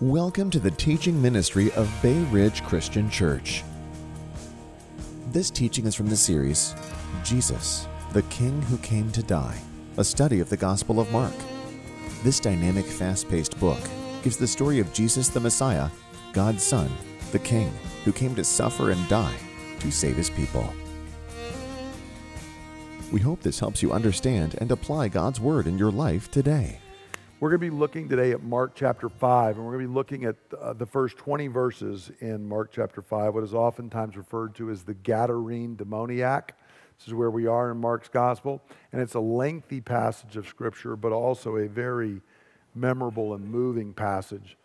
Welcome to the teaching ministry of Bay Ridge Christian Church. This teaching is from the series Jesus, the King Who Came to Die, a study of the Gospel of Mark. This dynamic, fast paced book gives the story of Jesus the Messiah, God's Son, the King, who came to suffer and die to save his people. We hope this helps you understand and apply God's Word in your life today. We're going to be looking today at Mark chapter 5, and we're going to be looking at uh, the first 20 verses in Mark chapter 5, what is oftentimes referred to as the Gadarene demoniac. This is where we are in Mark's gospel, and it's a lengthy passage of scripture, but also a very memorable and moving passage.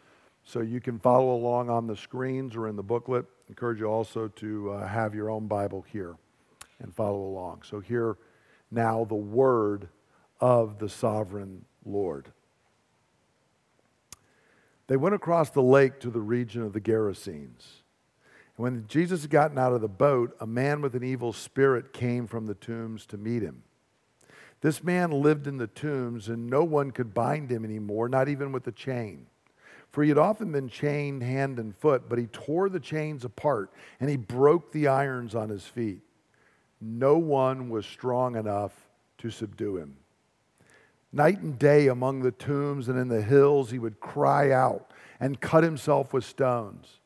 So you can follow along on the screens or in the booklet. I encourage you also to uh, have your own Bible here and follow along. So, here now the word of the sovereign Lord. They went across the lake to the region of the Gerasenes. And when Jesus had gotten out of the boat, a man with an evil spirit came from the tombs to meet him. This man lived in the tombs, and no one could bind him anymore, not even with a chain. For he had often been chained hand and foot, but he tore the chains apart and he broke the irons on his feet. No one was strong enough to subdue him. Night and day among the tombs and in the hills, he would cry out and cut himself with stones.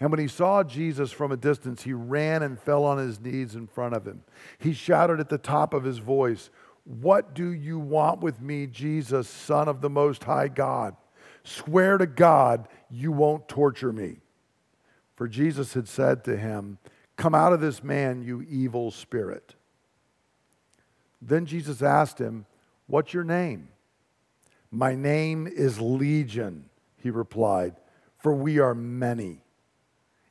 And when he saw Jesus from a distance, he ran and fell on his knees in front of him. He shouted at the top of his voice, What do you want with me, Jesus, Son of the Most High God? Swear to God you won't torture me. For Jesus had said to him, Come out of this man, you evil spirit. Then Jesus asked him, What's your name? My name is Legion, he replied, for we are many.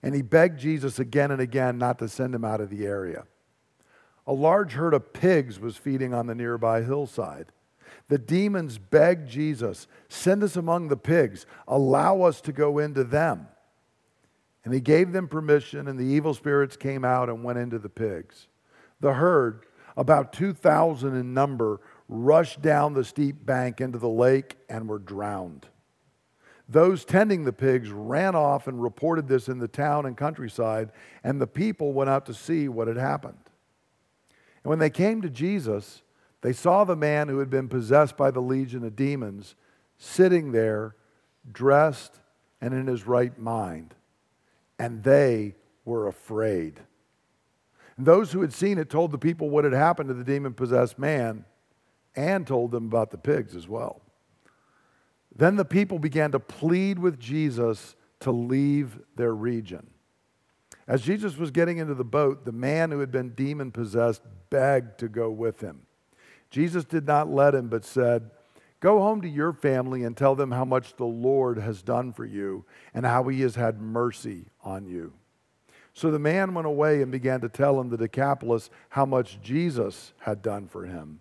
And he begged Jesus again and again not to send him out of the area. A large herd of pigs was feeding on the nearby hillside. The demons begged Jesus, Send us among the pigs, allow us to go into them. And he gave them permission, and the evil spirits came out and went into the pigs. The herd, about 2,000 in number, rushed down the steep bank into the lake and were drowned. Those tending the pigs ran off and reported this in the town and countryside, and the people went out to see what had happened. And when they came to Jesus, they saw the man who had been possessed by the legion of demons sitting there, dressed and in his right mind, and they were afraid. And those who had seen it told the people what had happened to the demon possessed man and told them about the pigs as well. Then the people began to plead with Jesus to leave their region. As Jesus was getting into the boat, the man who had been demon possessed begged to go with him. Jesus did not let him, but said, Go home to your family and tell them how much the Lord has done for you and how he has had mercy on you. So the man went away and began to tell in the Decapolis how much Jesus had done for him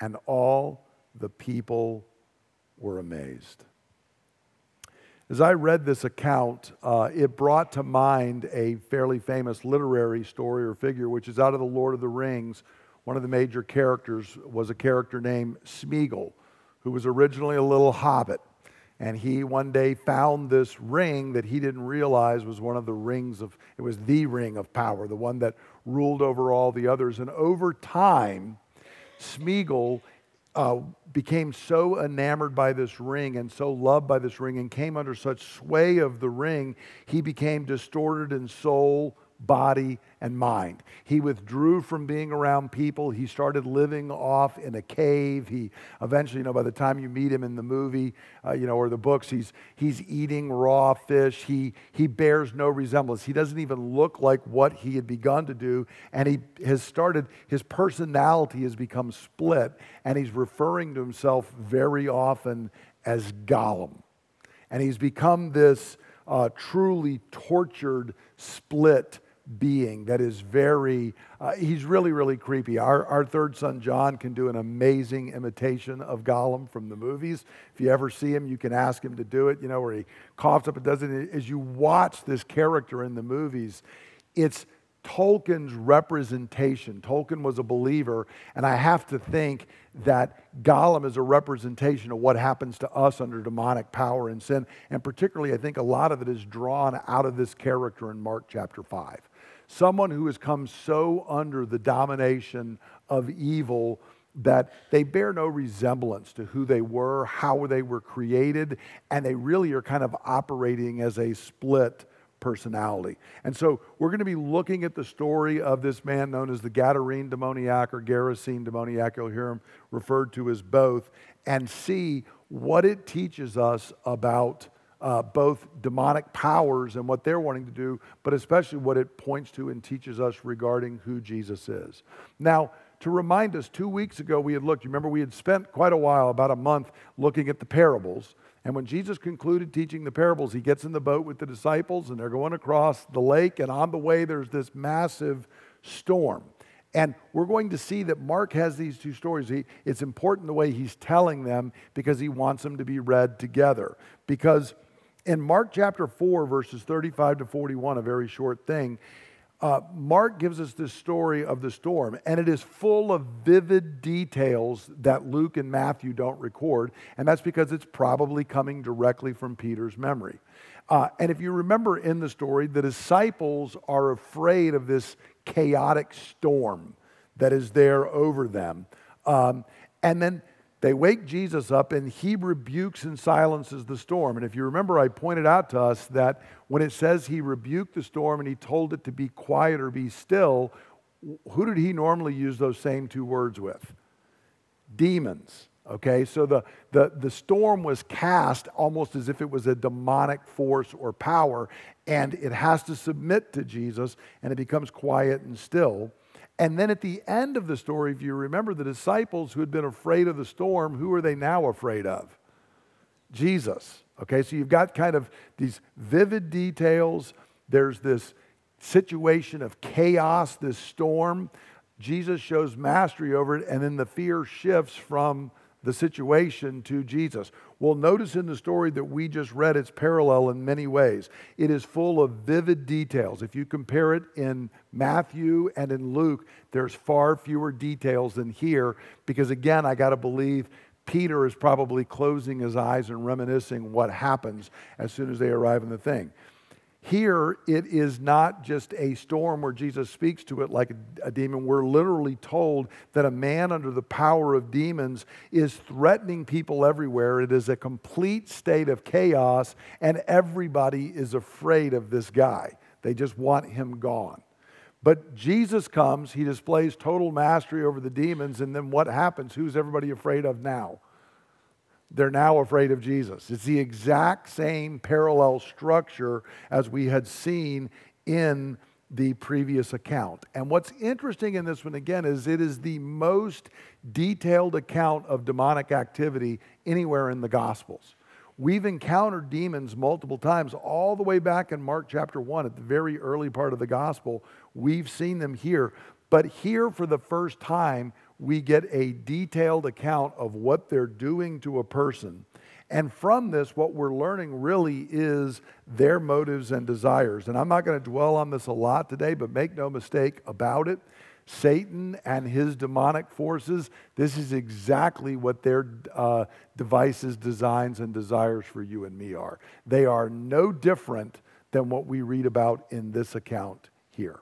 and all the people were amazed. As I read this account, uh, it brought to mind a fairly famous literary story or figure, which is out of The Lord of the Rings. One of the major characters was a character named Smeagol, who was originally a little hobbit. And he one day found this ring that he didn't realize was one of the rings of, it was the ring of power, the one that ruled over all the others. And over time, Smeagol uh, became so enamored by this ring and so loved by this ring and came under such sway of the ring, he became distorted in soul, body, and mind. He withdrew from being around people. He started living off in a cave. He eventually, you know, by the time you meet him in the movie, uh, you know, or the books, he's, he's eating raw fish. He, he bears no resemblance. He doesn't even look like what he had begun to do. And he has started, his personality has become split. And he's referring to himself very often as Gollum. And he's become this uh, truly tortured, split being that is very, uh, he's really, really creepy. Our, our third son, John, can do an amazing imitation of Gollum from the movies. If you ever see him, you can ask him to do it, you know, where he coughs up and does it. As you watch this character in the movies, it's Tolkien's representation. Tolkien was a believer, and I have to think that Gollum is a representation of what happens to us under demonic power and sin. And particularly, I think a lot of it is drawn out of this character in Mark chapter 5. Someone who has come so under the domination of evil that they bear no resemblance to who they were, how they were created, and they really are kind of operating as a split personality. And so we're going to be looking at the story of this man known as the Gadarene demoniac or Gerasene demoniac. You'll hear him referred to as both, and see what it teaches us about. Uh, both demonic powers and what they're wanting to do, but especially what it points to and teaches us regarding who Jesus is. Now, to remind us, two weeks ago we had looked, you remember we had spent quite a while, about a month, looking at the parables. And when Jesus concluded teaching the parables, he gets in the boat with the disciples and they're going across the lake. And on the way, there's this massive storm. And we're going to see that Mark has these two stories. He, it's important the way he's telling them because he wants them to be read together. Because in Mark chapter 4, verses 35 to 41, a very short thing, uh, Mark gives us this story of the storm, and it is full of vivid details that Luke and Matthew don't record, and that's because it's probably coming directly from Peter's memory. Uh, and if you remember in the story, the disciples are afraid of this chaotic storm that is there over them. Um, and then they wake Jesus up and he rebukes and silences the storm. And if you remember, I pointed out to us that when it says he rebuked the storm and he told it to be quiet or be still, who did he normally use those same two words with? Demons. Okay, so the, the, the storm was cast almost as if it was a demonic force or power, and it has to submit to Jesus, and it becomes quiet and still. And then at the end of the story, if you remember the disciples who had been afraid of the storm, who are they now afraid of? Jesus. Okay, so you've got kind of these vivid details. There's this situation of chaos, this storm. Jesus shows mastery over it, and then the fear shifts from the situation to Jesus. Well, notice in the story that we just read, it's parallel in many ways. It is full of vivid details. If you compare it in Matthew and in Luke, there's far fewer details than here, because again, I got to believe Peter is probably closing his eyes and reminiscing what happens as soon as they arrive in the thing. Here, it is not just a storm where Jesus speaks to it like a, demon. We're literally told that a man under the power of demons is threatening people everywhere. It is a complete state of chaos, and everybody is afraid of this guy. They just want him gone. But Jesus comes, he displays total mastery over the demons, and then what happens? Who's everybody afraid of now? They're now afraid of Jesus. It's the exact same parallel structure as we had seen in the previous account. And what's interesting in this one again is it is the most detailed account of demonic activity anywhere in the Gospels. We've encountered demons multiple times, all the way back in Mark chapter 1, at the very early part of the Gospel. We've seen them here. But here, for the first time, we get a detailed account of what they're doing to a person. And from this, what we're learning really is their motives and desires. And I'm not going to dwell on this a lot today, but make no mistake about it. Satan and his demonic forces, this is exactly what their uh, devices, designs, and desires for you and me are. They are no different than what we read about in this account here.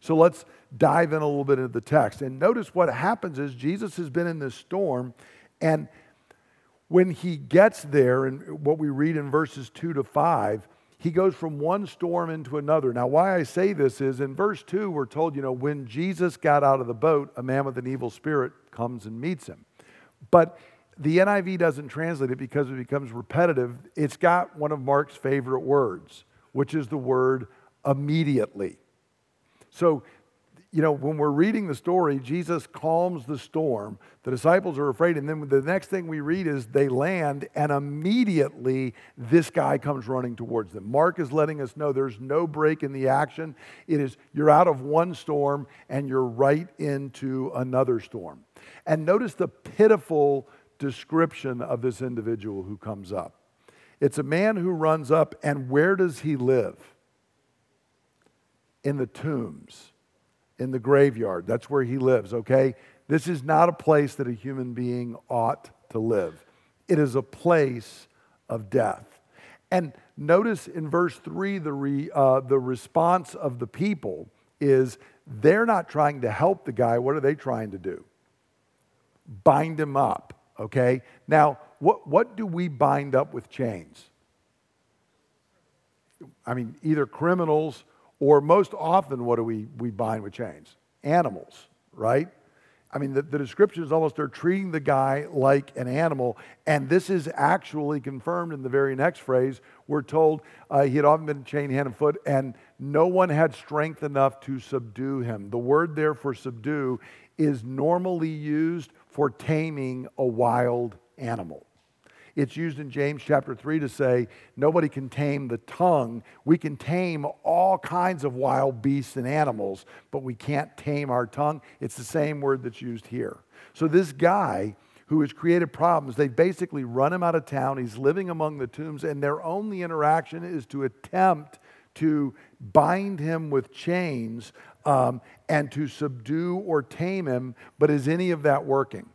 So let's dive in a little bit into the text. And notice what happens is Jesus has been in this storm, and when he gets there, and what we read in verses 2 to 5, he goes from one storm into another. Now, why I say this is in verse 2, we're told, you know, when Jesus got out of the boat, a man with an evil spirit comes and meets him. But the NIV doesn't translate it because it becomes repetitive. It's got one of Mark's favorite words, which is the word immediately. So you know, when we're reading the story, Jesus calms the storm. The disciples are afraid. And then the next thing we read is they land, and immediately this guy comes running towards them. Mark is letting us know there's no break in the action. It is, you're out of one storm and you're right into another storm. And notice the pitiful description of this individual who comes up. It's a man who runs up, and where does he live? In the tombs. In the graveyard. That's where he lives, okay? This is not a place that a human being ought to live. It is a place of death. And notice in verse 3, the, re, uh, the response of the people is they're not trying to help the guy. What are they trying to do? Bind him up, okay? Now, what, what do we bind up with chains? I mean, either criminals or most often, what do we, we bind with chains? Animals, right? I mean, the, the description is almost they're treating the guy like an animal. And this is actually confirmed in the very next phrase. We're told uh, he had often been chained hand and foot, and no one had strength enough to subdue him. The word there for subdue is normally used for taming a wild animal. It's used in James chapter 3 to say, nobody can tame the tongue. We can tame all kinds of wild beasts and animals, but we can't tame our tongue. It's the same word that's used here. So this guy who has created problems, they basically run him out of town. He's living among the tombs, and their only interaction is to attempt to bind him with chains um, and to subdue or tame him. But is any of that working?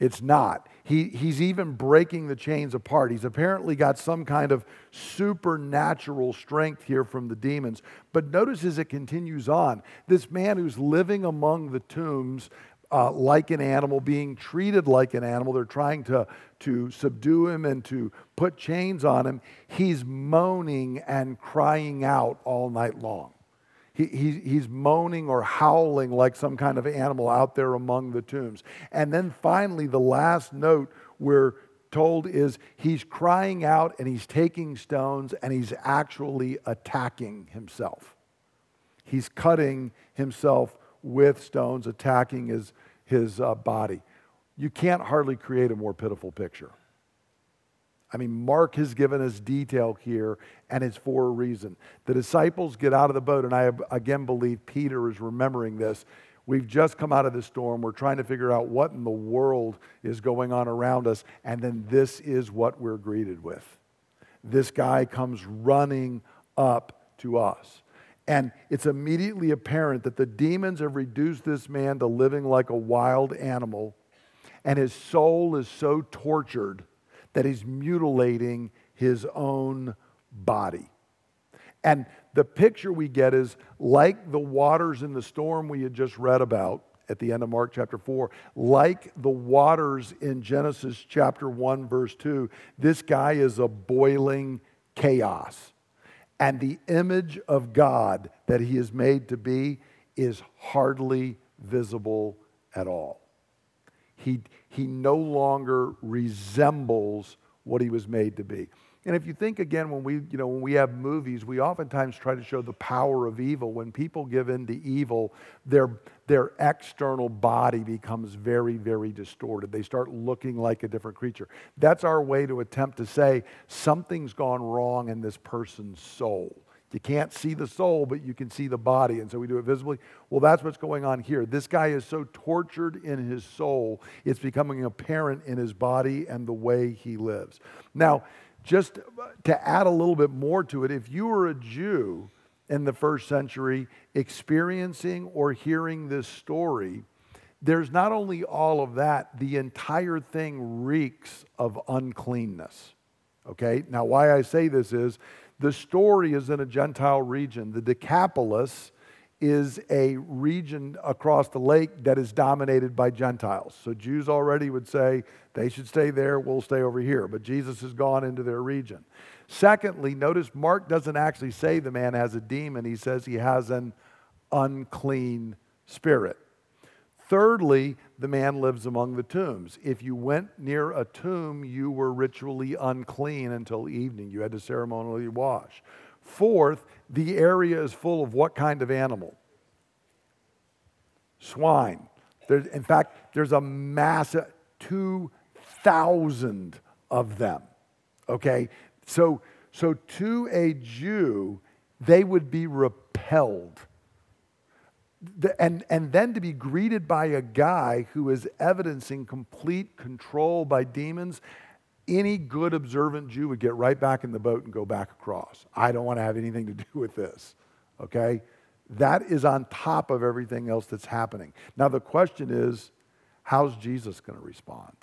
It's not. He, he's even breaking the chains apart. He's apparently got some kind of supernatural strength here from the demons. But notice as it continues on, this man who's living among the tombs uh, like an animal, being treated like an animal, they're trying to, to subdue him and to put chains on him. He's moaning and crying out all night long. He, he, he's moaning or howling like some kind of animal out there among the tombs. And then finally, the last note we're told is he's crying out and he's taking stones and he's actually attacking himself. He's cutting himself with stones, attacking his, his uh, body. You can't hardly create a more pitiful picture. I mean, Mark has given us detail here, and it's for a reason. The disciples get out of the boat, and I again believe Peter is remembering this. We've just come out of the storm. We're trying to figure out what in the world is going on around us, and then this is what we're greeted with. This guy comes running up to us. And it's immediately apparent that the demons have reduced this man to living like a wild animal, and his soul is so tortured that he's mutilating his own body. And the picture we get is like the waters in the storm we had just read about at the end of Mark chapter 4, like the waters in Genesis chapter 1, verse 2, this guy is a boiling chaos. And the image of God that he is made to be is hardly visible at all. He, he no longer resembles what he was made to be. And if you think again, when we, you know, when we have movies, we oftentimes try to show the power of evil. When people give in to evil, their, their external body becomes very, very distorted. They start looking like a different creature. That's our way to attempt to say something's gone wrong in this person's soul. You can't see the soul, but you can see the body. And so we do it visibly. Well, that's what's going on here. This guy is so tortured in his soul, it's becoming apparent in his body and the way he lives. Now, just to add a little bit more to it, if you were a Jew in the first century experiencing or hearing this story, there's not only all of that, the entire thing reeks of uncleanness. Okay? Now, why I say this is the story is in a Gentile region. The Decapolis is a region across the lake that is dominated by Gentiles. So Jews already would say they should stay there, we'll stay over here. But Jesus has gone into their region. Secondly, notice Mark doesn't actually say the man has a demon, he says he has an unclean spirit. Thirdly, the man lives among the tombs. If you went near a tomb, you were ritually unclean until evening. You had to ceremonially wash. Fourth, the area is full of what kind of animal? Swine. In fact, there's a massive 2,000 of them. Okay? So, so to a Jew, they would be repelled and, and then to be greeted by a guy who is evidencing complete control by demons, any good observant Jew would get right back in the boat and go back across. I don't want to have anything to do with this. Okay? That is on top of everything else that's happening. Now, the question is how's Jesus going to respond?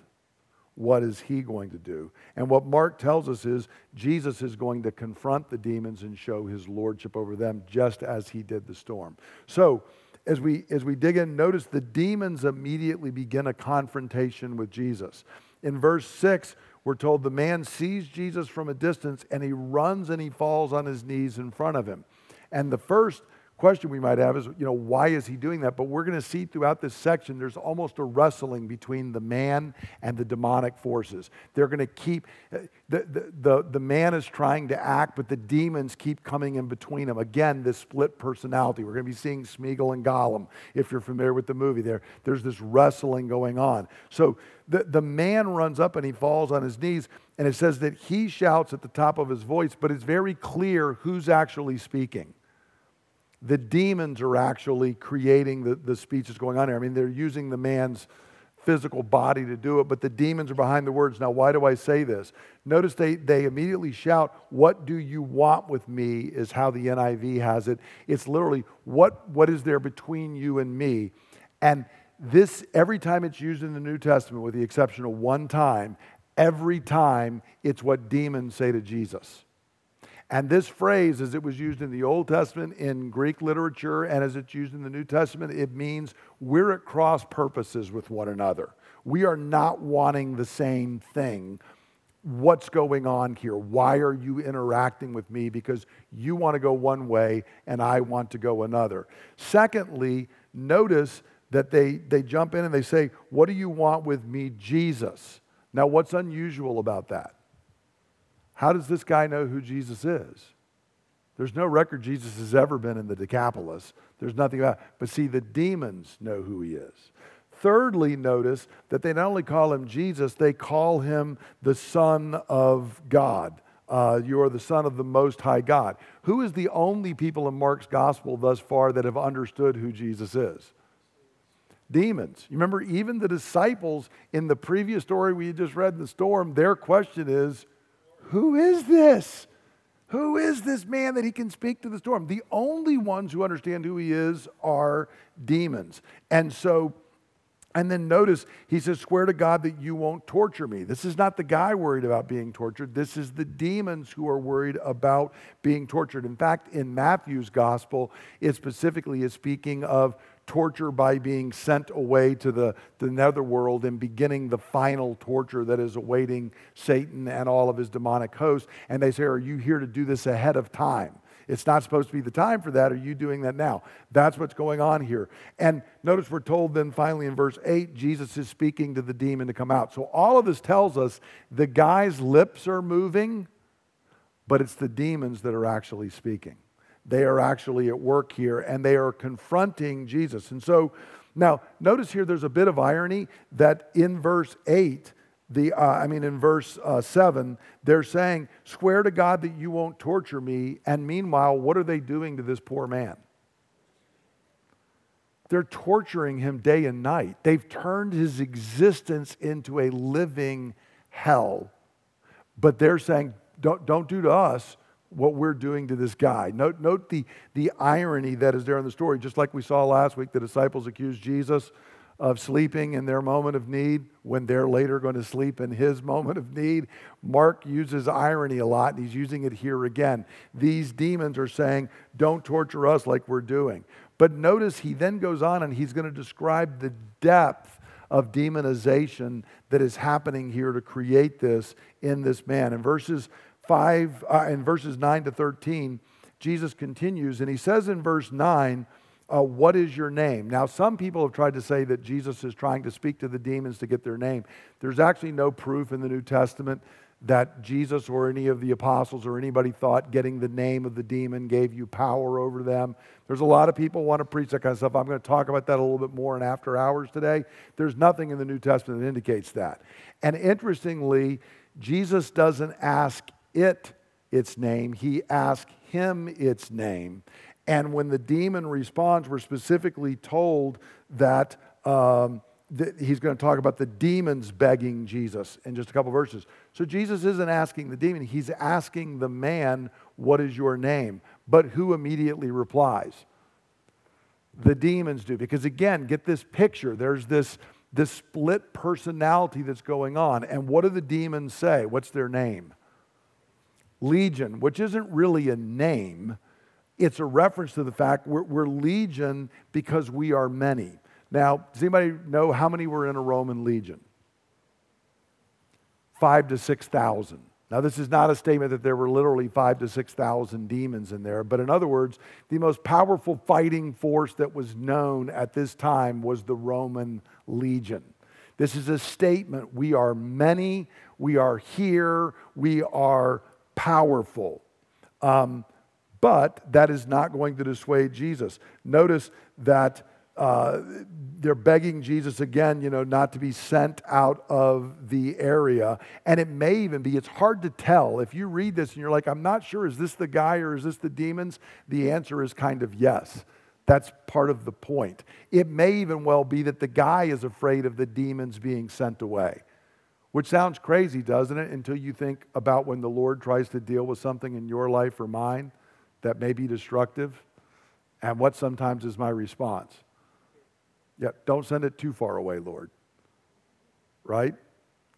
What is he going to do? And what Mark tells us is Jesus is going to confront the demons and show his lordship over them, just as he did the storm. So, as we, as we dig in, notice the demons immediately begin a confrontation with Jesus. In verse 6, we're told the man sees Jesus from a distance and he runs and he falls on his knees in front of him. And the first question we might have is, you know, why is he doing that? But we're going to see throughout this section, there's almost a wrestling between the man and the demonic forces. They're going to keep, uh, the, the, the, the man is trying to act, but the demons keep coming in between them. Again, this split personality. We're going to be seeing Smeagol and Gollum, if you're familiar with the movie there. There's this wrestling going on. So the, the man runs up and he falls on his knees, and it says that he shouts at the top of his voice, but it's very clear who's actually speaking the demons are actually creating the, the speech that's going on here. I mean, they're using the man's physical body to do it, but the demons are behind the words. Now, why do I say this? Notice they, they immediately shout, What do you want with me? is how the NIV has it. It's literally, What, what is there between you and me? And this, every time it's used in the New Testament, with the exception of one time, every time it's what demons say to Jesus. And this phrase, as it was used in the Old Testament, in Greek literature, and as it's used in the New Testament, it means we're at cross purposes with one another. We are not wanting the same thing. What's going on here? Why are you interacting with me? Because you want to go one way and I want to go another. Secondly, notice that they, they jump in and they say, What do you want with me, Jesus? Now, what's unusual about that? How does this guy know who Jesus is? There's no record Jesus has ever been in the Decapolis. There's nothing about But see, the demons know who he is. Thirdly, notice that they not only call him Jesus, they call him the Son of God. Uh, you are the Son of the Most High God. Who is the only people in Mark's gospel thus far that have understood who Jesus is? Demons. You remember, even the disciples in the previous story we just read in the storm, their question is, who is this? Who is this man that he can speak to the storm? The only ones who understand who he is are demons. And so, and then notice he says, Swear to God that you won't torture me. This is not the guy worried about being tortured. This is the demons who are worried about being tortured. In fact, in Matthew's gospel, it specifically is speaking of torture by being sent away to the, the netherworld and beginning the final torture that is awaiting Satan and all of his demonic hosts. And they say, Are you here to do this ahead of time? It's not supposed to be the time for that. Are you doing that now? That's what's going on here. And notice we're told then finally in verse 8, Jesus is speaking to the demon to come out. So all of this tells us the guy's lips are moving, but it's the demons that are actually speaking they are actually at work here and they are confronting Jesus. And so now notice here there's a bit of irony that in verse 8, the, uh, I mean, in verse uh, 7, they're saying, Swear to God that you won't torture me. And meanwhile, what are they doing to this poor man? They're torturing him day and night. They've turned his existence into a living hell. But they're saying, Don't, don't do to us what we're doing to this guy. Note, note the, the irony that is there in the story. Just like we saw last week, the disciples accused Jesus of sleeping in their moment of need when they're later going to sleep in his moment of need. Mark uses irony a lot, and he's using it here again. These demons are saying, Don't torture us like we're doing. But notice he then goes on and he's going to describe the depth of demonization that is happening here to create this in this man. In verses 5, uh, in verses 9 to 13, Jesus continues, and he says in verse 9, uh, What is your name? Now, some people have tried to say that Jesus is trying to speak to the demons to get their name. There's actually no proof in the New Testament that Jesus or any of the apostles or anybody thought getting the name of the demon gave you power over them. There's a lot of people want to preach that kind of stuff. I'm going to talk about that a little bit more in after hours today. There's nothing in the New Testament that indicates that. And interestingly, Jesus doesn't ask it its name, he asked him its name. And when the demon responds, we're specifically told that, um, that he's going to talk about the demons begging Jesus in just a couple verses. So Jesus isn't asking the demon, he's asking the man, What is your name? But who immediately replies? the demons do. Because again, get this picture. There's this, this split personality that's going on. And what do the demons say? What's their name? Legion, which isn't really a name, it's a reference to the fact we're, we're legion because we are many. Now, does anybody know how many were in a Roman legion? Five to 6,000. Now, this is not a statement that there were literally five to 6,000 demons in there, but in other words, the most powerful fighting force that was known at this time was the Roman legion. This is a statement we are many, we are here, we are powerful. Um, but that is not going to dissuade Jesus. Notice that uh, they're begging Jesus again, you know, not to be sent out of the area. And it may even be, it's hard to tell. If you read this and you're like, I'm not sure, is this the guy or is this the demons? The answer is kind of yes. That's part of the point. It may even well be that the guy is afraid of the demons being sent away, which sounds crazy, doesn't it? Until you think about when the Lord tries to deal with something in your life or mine that may be destructive. And what sometimes is my response? Yeah, don't send it too far away, Lord. Right?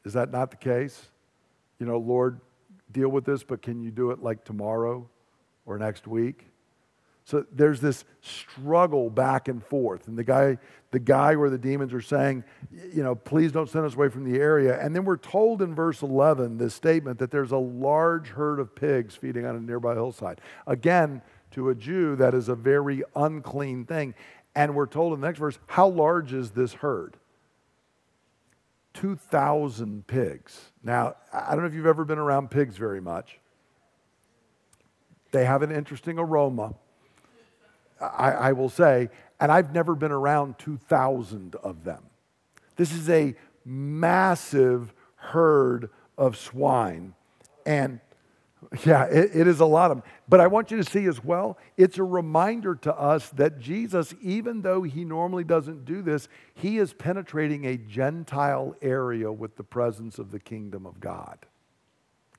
Is that not the case? You know, Lord, deal with this, but can you do it like tomorrow or next week? So there's this struggle back and forth. And the guy, the guy where the demons are saying, you know, please don't send us away from the area. And then we're told in verse 11 this statement that there's a large herd of pigs feeding on a nearby hillside. Again, to a Jew, that is a very unclean thing. And we're told in the next verse, how large is this herd? 2,000 pigs. Now, I don't know if you've ever been around pigs very much. They have an interesting aroma, I, I will say, and I've never been around 2,000 of them. This is a massive herd of swine. And yeah, it, it is a lot of them. But I want you to see as well, it's a reminder to us that Jesus, even though he normally doesn't do this, he is penetrating a Gentile area with the presence of the kingdom of God.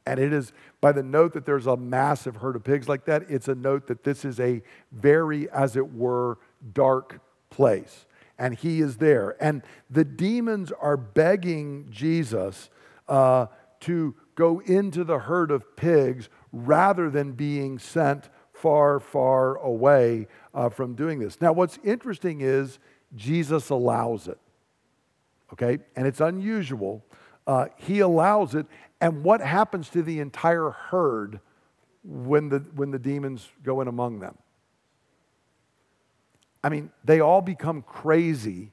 And it is by the note that there's a massive herd of pigs like that, it's a note that this is a very, as it were, dark place. And he is there. And the demons are begging Jesus uh, to go into the herd of pigs rather than being sent far, far away uh, from doing this. Now, what's interesting is Jesus allows it, okay? And it's unusual. Uh, he allows it. And what happens to the entire herd when the, when the demons go in among them? I mean, they all become crazy.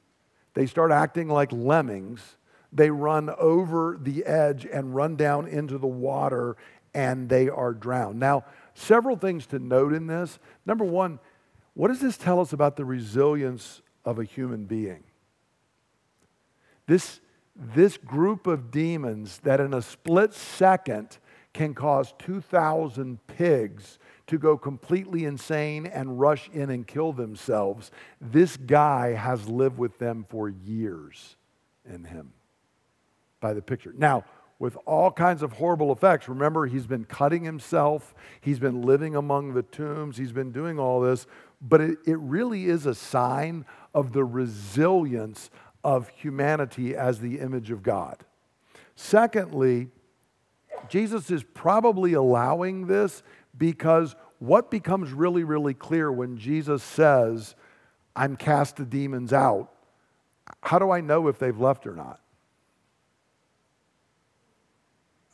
They start acting like lemmings they run over the edge and run down into the water and they are drowned. Now, several things to note in this. Number one, what does this tell us about the resilience of a human being? This, this group of demons that in a split second can cause 2,000 pigs to go completely insane and rush in and kill themselves. This guy has lived with them for years in him by the picture. Now, with all kinds of horrible effects. Remember, he's been cutting himself, he's been living among the tombs, he's been doing all this, but it, it really is a sign of the resilience of humanity as the image of God. Secondly, Jesus is probably allowing this because what becomes really, really clear when Jesus says, I'm cast the demons out, how do I know if they've left or not?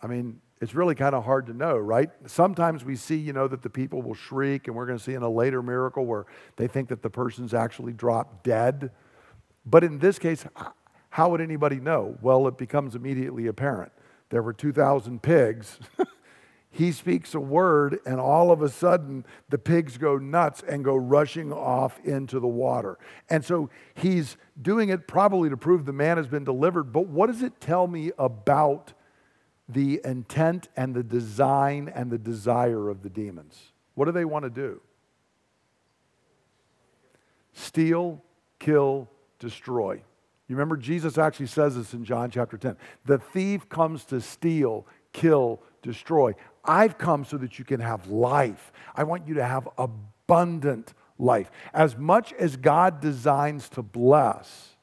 I mean, it's really kind of hard to know, right? Sometimes we see, you know, that the people will shriek, and we're going to see in a later miracle where they think that the person's actually dropped dead. But in this case, how would anybody know? Well, it becomes immediately apparent. There were 2,000 pigs. he speaks a word, and all of a sudden, the pigs go nuts and go rushing off into the water. And so he's doing it probably to prove the man has been delivered. But what does it tell me about? the intent and the design and the desire of the demons. What do they want to do? Steal, kill, destroy. You remember Jesus actually says this in John chapter 10. The thief comes to steal, kill, destroy. I've come so that you can have life. I want you to have abundant life. As much as God designs to bless,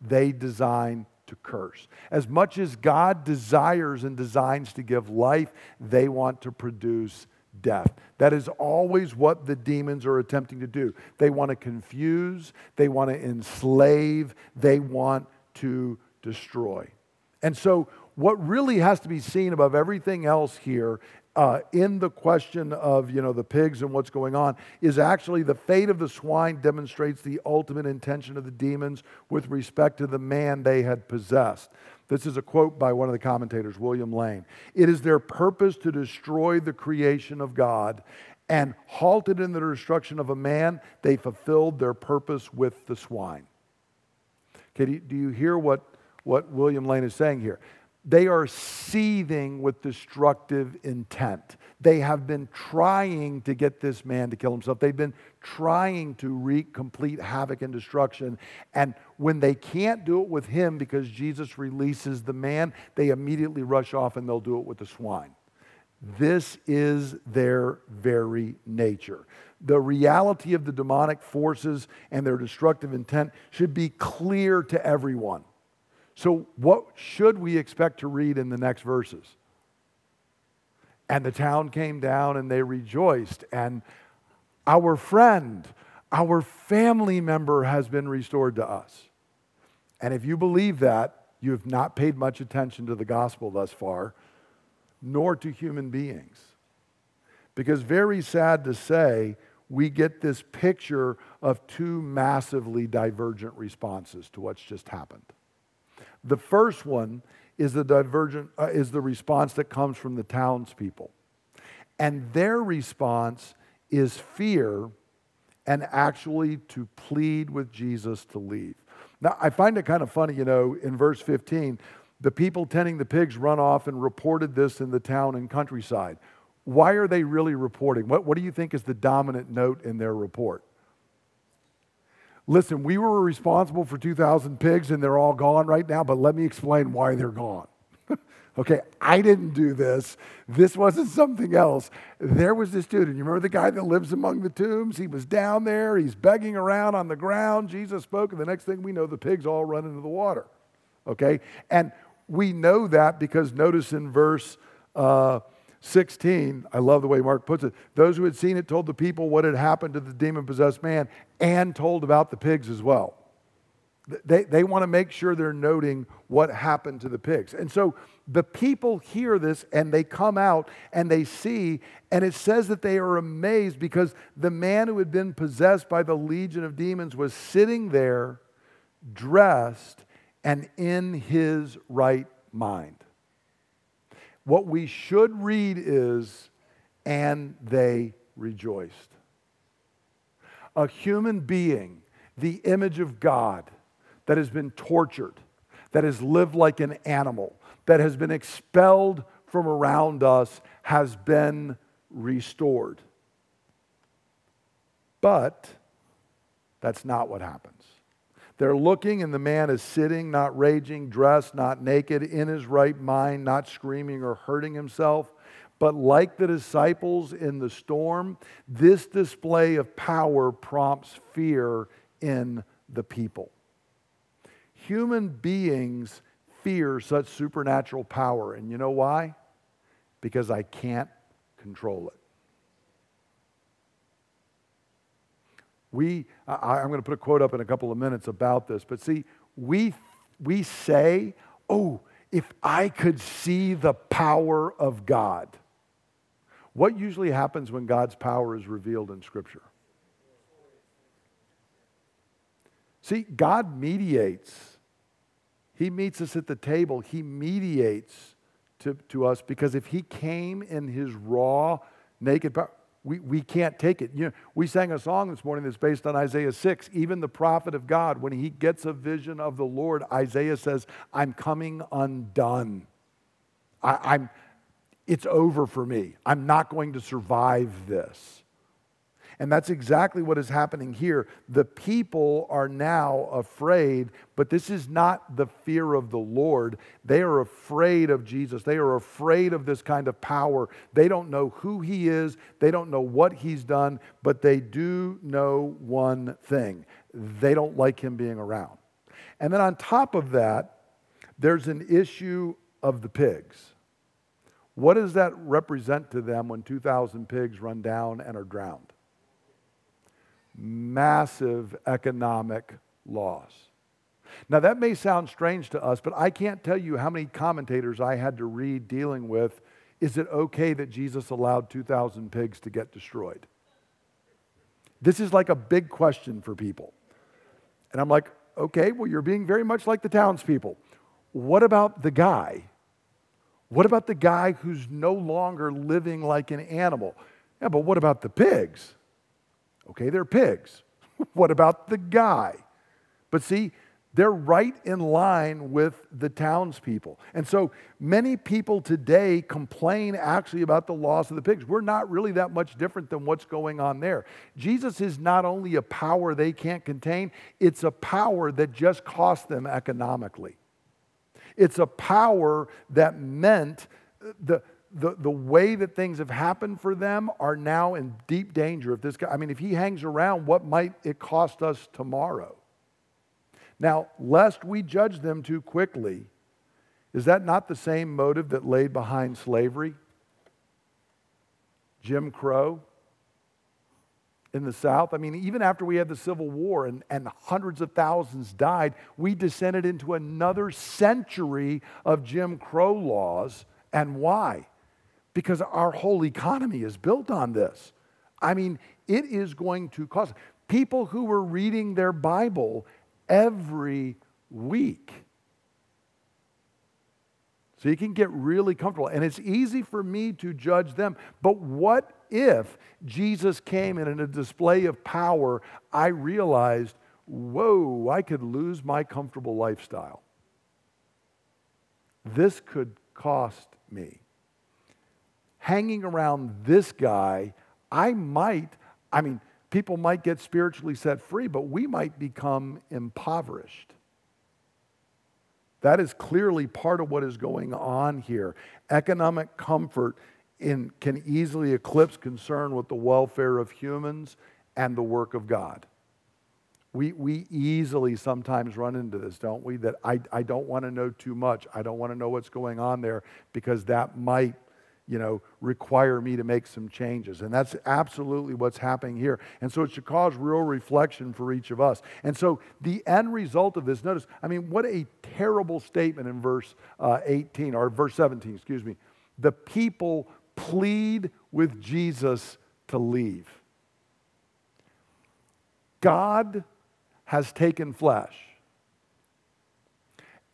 they design to curse. As much as God desires and designs to give life, they want to produce death. That is always what the demons are attempting to do. They want to confuse, they want to enslave, they want to destroy. And so, what really has to be seen above everything else here uh, in the question of you know the pigs and what's going on is actually the fate of the swine demonstrates the ultimate intention of the demons with respect to the man they had possessed this is a quote by one of the commentators william lane. It is their purpose to destroy the creation of god and halted in the destruction of a man they fulfilled their purpose with the swine. Okay do you hear what what william lane is saying here they are seething with destructive intent. They have been trying to get this man to kill himself. They've been trying to wreak complete havoc and destruction. And when they can't do it with him because Jesus releases the man, they immediately rush off and they'll do it with the swine. This is their very nature. The reality of the demonic forces and their destructive intent should be clear to everyone. So, what should we expect to read in the next verses? And the town came down and they rejoiced. And our friend, our family member has been restored to us. And if you believe that, you have not paid much attention to the gospel thus far, nor to human beings. Because, very sad to say, we get this picture of two massively divergent responses to what's just happened. The first one is the divergent uh, is the response that comes from the townspeople. And their response is fear and actually to plead with Jesus to leave. Now, I find it kind of funny, you know, in verse 15, the people tending the pigs run off and reported this in the town and countryside. Why are they really reporting? What, what do you think is the dominant note in their report? Listen, we were responsible for 2,000 pigs and they're all gone right now, but let me explain why they're gone. okay, I didn't do this. This wasn't something else. There was this dude, and you remember the guy that lives among the tombs? He was down there, he's begging around on the ground. Jesus spoke, and the next thing we know, the pigs all run into the water. Okay, and we know that because notice in verse. Uh, 16, I love the way Mark puts it. Those who had seen it told the people what had happened to the demon possessed man and told about the pigs as well. They, they want to make sure they're noting what happened to the pigs. And so the people hear this and they come out and they see, and it says that they are amazed because the man who had been possessed by the legion of demons was sitting there, dressed, and in his right mind. What we should read is, and they rejoiced. A human being, the image of God, that has been tortured, that has lived like an animal, that has been expelled from around us, has been restored. But that's not what happens. They're looking, and the man is sitting, not raging, dressed, not naked, in his right mind, not screaming or hurting himself. But like the disciples in the storm, this display of power prompts fear in the people. Human beings fear such supernatural power. And you know why? Because I can't control it. We, I, am going to put a quote up in a couple of minutes about this, but see, we, we say, oh, if I could see the power of God. What usually happens when God's power is revealed in Scripture? See, God mediates. He meets us at the table. He mediates to, to us because if He came in His raw, naked power, we, we can't take it. You know, we sang a song this morning that's based on Isaiah 6. Even the prophet of God, when he gets a vision of the Lord, Isaiah says, I'm coming undone. I, I'm, it's over for me. I'm not going to survive this. And that's exactly what is happening here. The people are now afraid, but this is not the fear of the Lord. They are afraid of Jesus. They are afraid of this kind of power. They don't know who he is, they don't know what he's done, but they do know one thing they don't like him being around. And then on top of that, there's an issue of the pigs. What does that represent to them when 2,000 pigs run down and are drowned? Massive economic loss. Now, that may sound strange to us, but I can't tell you how many commentators I had to read dealing with is it okay that Jesus allowed 2,000 pigs to get destroyed? This is like a big question for people. And I'm like, okay, well, you're being very much like the townspeople. What about the guy? What about the guy who's no longer living like an animal? Yeah, but what about the pigs? Okay, they're pigs. what about the guy? But see, they're right in line with the townspeople. And so many people today complain actually about the loss of the pigs. We're not really that much different than what's going on there. Jesus is not only a power they can't contain, it's a power that just cost them economically. It's a power that meant the, the, the way that things have happened for them are now in deep danger. If this guy, I mean, if he hangs around, what might it cost us tomorrow? Now, lest we judge them too quickly, is that not the same motive that laid behind slavery? Jim Crow in the South. I mean, even after we had the Civil War and, and hundreds of thousands died, we descended into another century of Jim Crow laws. And why? Because our whole economy is built on this. I mean, it is going to cost people who were reading their Bible every week. So you can get really comfortable. And it's easy for me to judge them. But what if Jesus came and in a display of power, I realized, whoa, I could lose my comfortable lifestyle? This could cost me hanging around this guy, I might, I mean, people might get spiritually set free, but we might become impoverished. That is clearly part of what is going on here. Economic comfort in, can easily eclipse concern with the welfare of humans and the work of God. We, we easily sometimes run into this, don't we? That I, I don't want to know too much. I don't want to know what's going on there because that might you know, require me to make some changes. And that's absolutely what's happening here. And so it should cause real reflection for each of us. And so the end result of this, notice, I mean, what a terrible statement in verse uh, 18 or verse 17, excuse me. The people plead with Jesus to leave. God has taken flesh.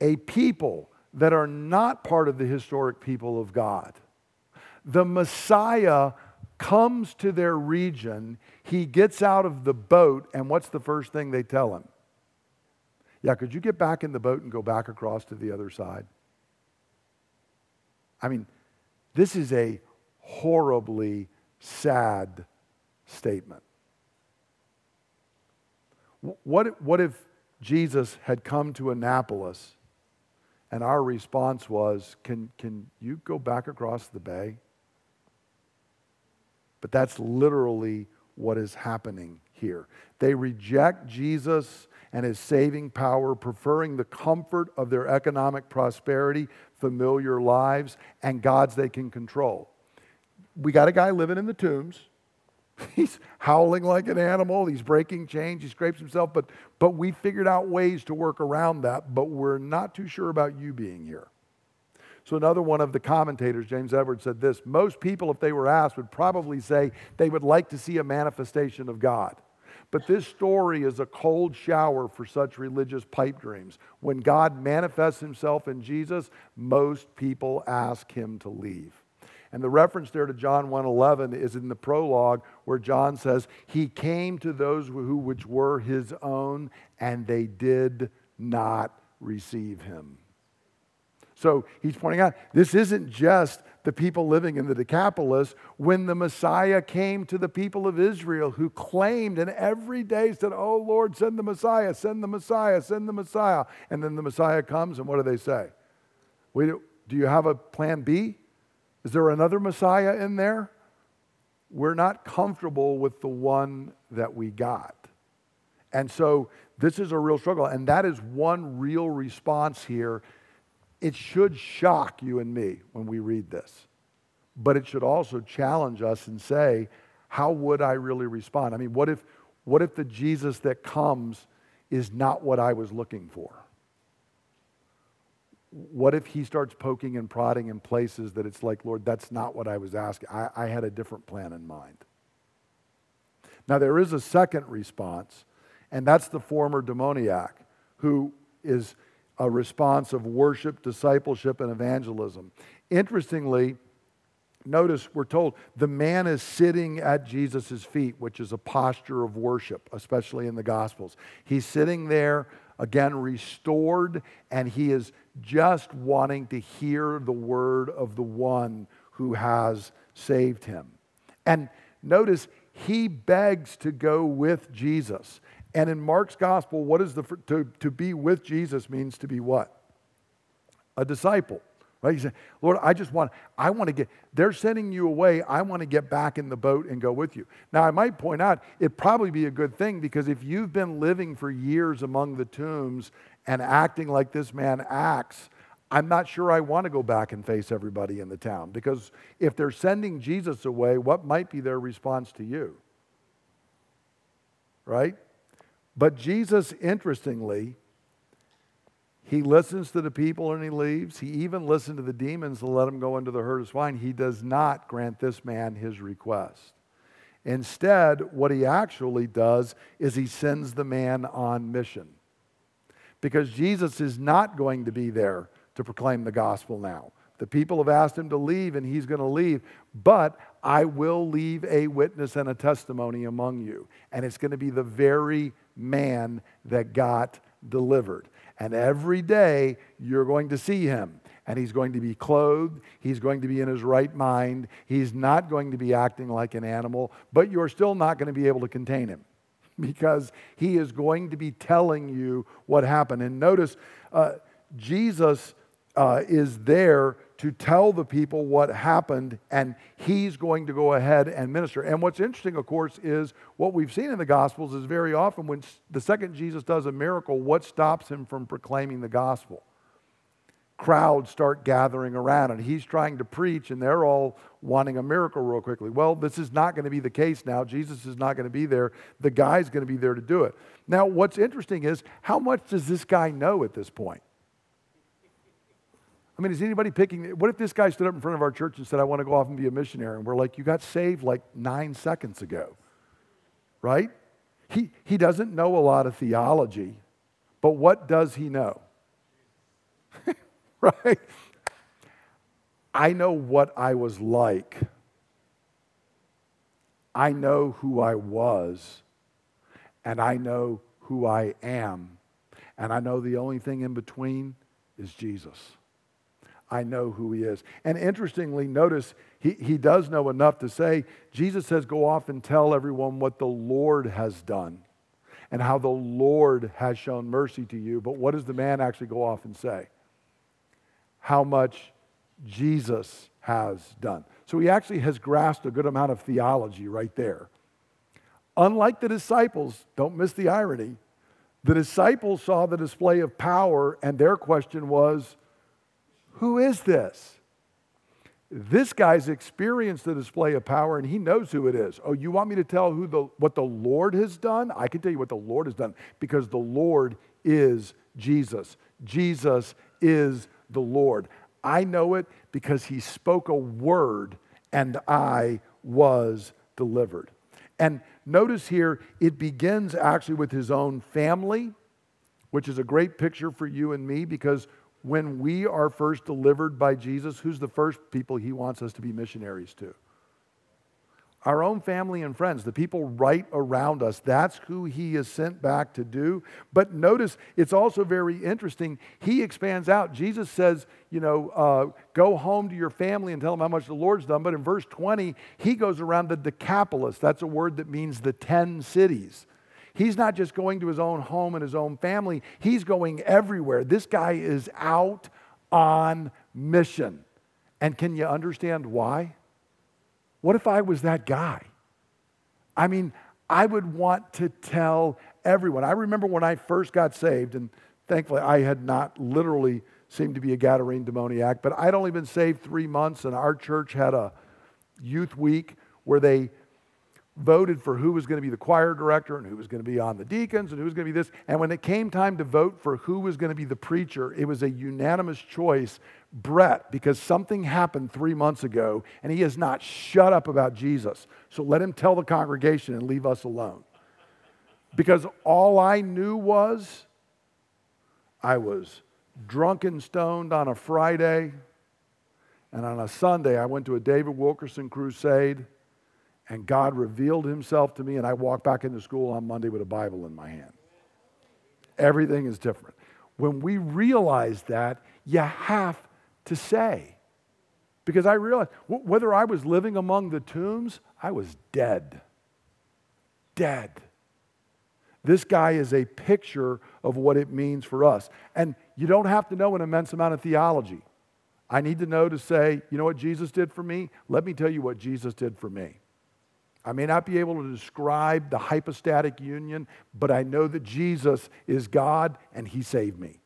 A people that are not part of the historic people of God the Messiah comes to their region, he gets out of the boat, and what's the first thing they tell him? Yeah, could you get back in the boat and go back across to the other side? I mean, this is a horribly sad statement. What, what if Jesus had come to Annapolis and our response was, can, can you go back across the bay? But that's literally what is happening here. They reject Jesus and his saving power, preferring the comfort of their economic prosperity, familiar lives, and gods they can control. We got a guy living in the tombs. He's howling like an animal. He's breaking chains. He scrapes himself. But, but we figured out ways to work around that. But we're not too sure about you being here. So, another one of the commentators, James Edwards, said this Most people, if they were asked, would probably say they would like to see a manifestation of God. But this story is a cold shower for such religious pipe dreams. When God manifests himself in Jesus, most people ask him to leave. And the reference there to John 1:11 is in the prologue where John says, "He came to those who which were his own and they did not receive him." So he's pointing out this isn't just the people living in the Decapolis. When the Messiah came to the people of Israel who claimed and every day said, Oh Lord, send the Messiah, send the Messiah, send the Messiah. And then the Messiah comes, and what do they say? We, do you have a plan B? Is there another Messiah in there? We're not comfortable with the one that we got. And so this is a real struggle. And that is one real response here it should shock you and me when we read this, but it should also challenge us and say, how would I really respond? I mean, what if, what if the Jesus that comes is not what I was looking for? What if he starts poking and prodding in places that it's like, Lord, that's not what I was asking? I, I had a different plan in mind. Now, there is a second response, and that's the former demoniac who is a response of worship, discipleship, and evangelism. Interestingly, notice we're told the man is sitting at Jesus' feet, which is a posture of worship, especially in the Gospels. He's sitting there, again, restored, and he is just wanting to hear the word of the one who has saved him. And notice he begs to go with Jesus. And in Mark's gospel, what is the to, to be with Jesus means to be what? A disciple. Right? He said, Lord, I just want, I want to get, they're sending you away. I want to get back in the boat and go with you. Now, I might point out, it'd probably be a good thing because if you've been living for years among the tombs and acting like this man acts, I'm not sure I want to go back and face everybody in the town because if they're sending Jesus away, what might be their response to you? Right? But Jesus, interestingly, he listens to the people and he leaves. He even listened to the demons to let him go into the herd of swine. He does not grant this man his request. Instead, what he actually does is he sends the man on mission. Because Jesus is not going to be there to proclaim the gospel now. The people have asked him to leave, and he's going to leave. But I will leave a witness and a testimony among you. And it's going to be the very man that got delivered. And every day you're going to see him. And he's going to be clothed. He's going to be in his right mind. He's not going to be acting like an animal, but you're still not going to be able to contain him because he is going to be telling you what happened. And notice, uh, Jesus uh, is there to tell the people what happened, and he's going to go ahead and minister. And what's interesting, of course, is what we've seen in the Gospels is very often when the second Jesus does a miracle, what stops him from proclaiming the gospel? Crowds start gathering around, and he's trying to preach, and they're all wanting a miracle real quickly. Well, this is not going to be the case now. Jesus is not going to be there. The guy's going to be there to do it. Now, what's interesting is how much does this guy know at this point? I mean, is anybody picking? What if this guy stood up in front of our church and said, I want to go off and be a missionary? And we're like, You got saved like nine seconds ago, right? He, he doesn't know a lot of theology, but what does he know? right? I know what I was like. I know who I was, and I know who I am. And I know the only thing in between is Jesus. I know who he is. And interestingly, notice he, he does know enough to say, Jesus says, Go off and tell everyone what the Lord has done and how the Lord has shown mercy to you. But what does the man actually go off and say? How much Jesus has done. So he actually has grasped a good amount of theology right there. Unlike the disciples, don't miss the irony, the disciples saw the display of power, and their question was, who is this? This guy's experienced the display of power and he knows who it is. Oh, you want me to tell who the, what the Lord has done? I can tell you what the Lord has done because the Lord is Jesus. Jesus is the Lord. I know it because he spoke a word and I was delivered. And notice here, it begins actually with his own family, which is a great picture for you and me because when we are first delivered by Jesus, who's the first people he wants us to be missionaries to? our own family and friends, the people right around us. That's who he is sent back to do. But notice it's also very interesting. He expands out. Jesus says, you know, uh, go home to your family and tell them how much the Lord's done. But in verse 20, he goes around the Decapolis. That's a word that means the 10 cities. He's not just going to his own home and his own family, he's going everywhere. This guy is out on mission. And can you understand why? What if I was that guy? I mean, I would want to tell everyone. I remember when I first got saved, and thankfully I had not literally seemed to be a Gadarene demoniac, but I'd only been saved three months, and our church had a youth week where they voted for who was going to be the choir director and who was going to be on the deacons and who was going to be this. And when it came time to vote for who was going to be the preacher, it was a unanimous choice Brett because something happened three months ago and he has not shut up about Jesus. So let him tell the congregation and leave us alone. Because all I knew was I was drunk and stoned on a Friday. And on a Sunday, I went to a David Wilkerson crusade and God revealed himself to me, and I walked back into school on Monday with a Bible in my hand. Everything is different. When we realize that, you have to say. Because I realized whether I was living among the tombs, I was dead. Dead. This guy is a picture of what it means for us. And you don't have to know an immense amount of theology. I need to know to say, you know what Jesus did for me? Let me tell you what Jesus did for me. I may not be able to describe the hypostatic union, but I know that Jesus is God and He saved me.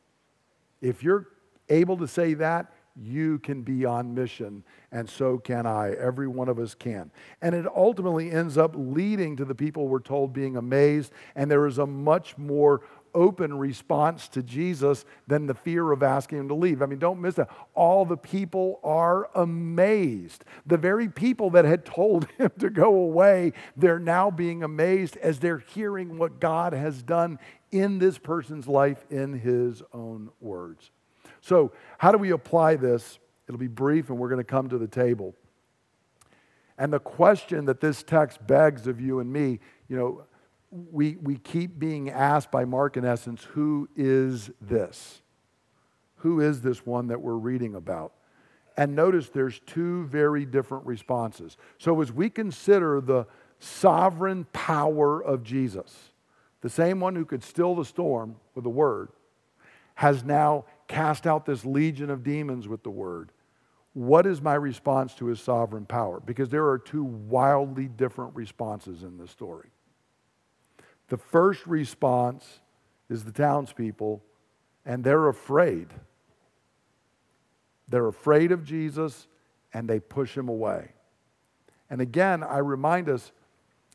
If you're able to say that, you can be on mission, and so can I. Every one of us can. And it ultimately ends up leading to the people we're told being amazed, and there is a much more open response to Jesus than the fear of asking him to leave. I mean, don't miss that. All the people are amazed. The very people that had told him to go away, they're now being amazed as they're hearing what God has done in this person's life in his own words. So, how do we apply this? It'll be brief and we're going to come to the table. And the question that this text begs of you and me, you know, we, we keep being asked by Mark, in essence, who is this? Who is this one that we're reading about? And notice there's two very different responses. So, as we consider the sovereign power of Jesus, the same one who could still the storm with the word, has now cast out this legion of demons with the word. What is my response to his sovereign power? Because there are two wildly different responses in this story. The first response is the townspeople, and they're afraid. They're afraid of Jesus and they push him away. And again, I remind us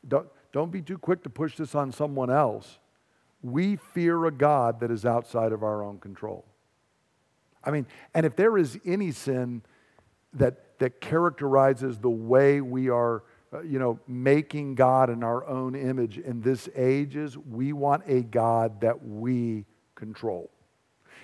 don't, don't be too quick to push this on someone else. We fear a God that is outside of our own control. I mean, and if there is any sin that, that characterizes the way we are Uh, you know, making God in our own image in this age is we want a God that we control.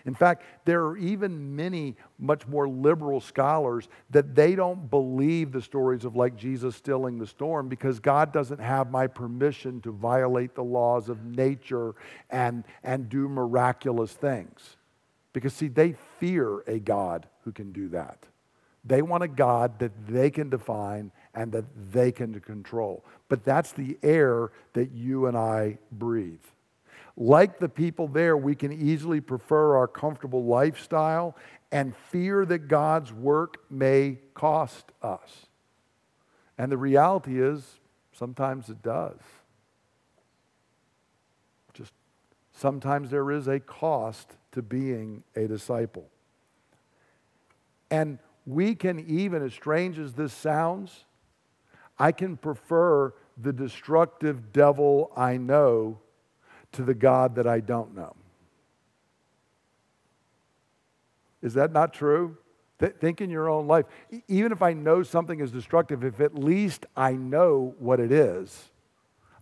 In fact, there are even many much more liberal scholars that they don't believe the stories of like Jesus stilling the storm because God doesn't have my permission to violate the laws of nature and, and do miraculous things. Because, see, they fear a God who can do that. They want a God that they can define and that they can control. But that's the air that you and I breathe. Like the people there, we can easily prefer our comfortable lifestyle and fear that God's work may cost us. And the reality is, sometimes it does. Just sometimes there is a cost to being a disciple. And we can even, as strange as this sounds, I can prefer the destructive devil I know to the God that I don't know. Is that not true? Th- think in your own life. E- even if I know something is destructive, if at least I know what it is,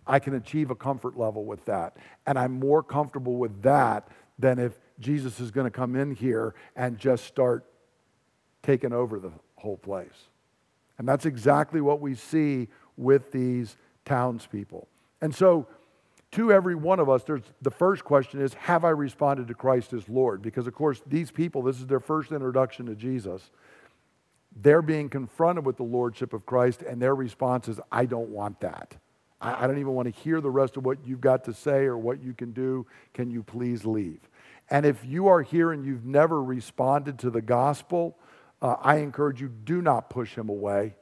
I can achieve a comfort level with that. And I'm more comfortable with that than if Jesus is going to come in here and just start taking over the whole place. And that's exactly what we see with these townspeople. And so, to every one of us, there's, the first question is Have I responded to Christ as Lord? Because, of course, these people, this is their first introduction to Jesus. They're being confronted with the Lordship of Christ, and their response is, I don't want that. I, I don't even want to hear the rest of what you've got to say or what you can do. Can you please leave? And if you are here and you've never responded to the gospel, uh, I encourage you do not push him away.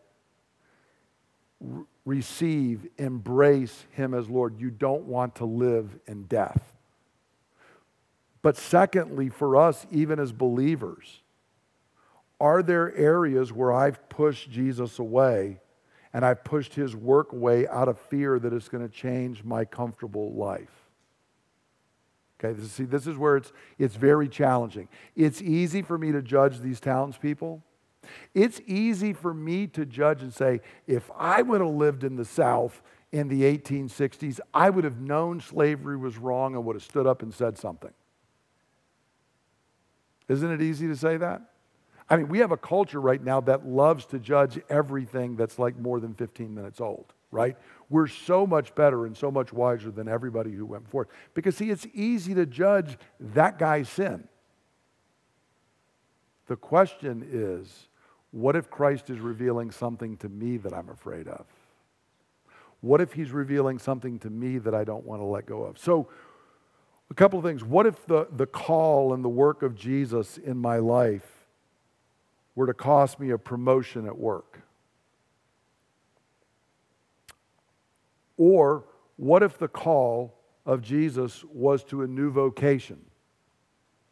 Receive, embrace him as Lord. You don't want to live in death. But secondly, for us, even as believers, are there areas where I've pushed Jesus away and I've pushed his work away out of fear that it's going to change my comfortable life? Okay, this, see, this is where it's, it's very challenging. It's easy for me to judge these townspeople. It's easy for me to judge and say, if I would have lived in the South in the 1860s, I would have known slavery was wrong and would have stood up and said something. Isn't it easy to say that? I mean, we have a culture right now that loves to judge everything that's like more than 15 minutes old, right? We're so much better and so much wiser than everybody who went before. Because, see, it's easy to judge that guy's sin. The question is what if Christ is revealing something to me that I'm afraid of? What if he's revealing something to me that I don't want to let go of? So, a couple of things. What if the, the call and the work of Jesus in my life were to cost me a promotion at work? Or what if the call of Jesus was to a new vocation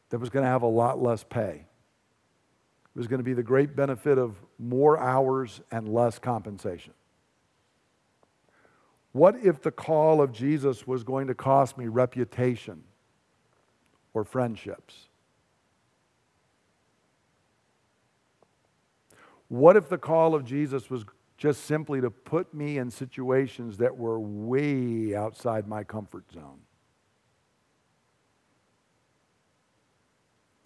that was going to have a lot less pay? It was going to be the great benefit of more hours and less compensation. What if the call of Jesus was going to cost me reputation or friendships? What if the call of Jesus was just simply to put me in situations that were way outside my comfort zone.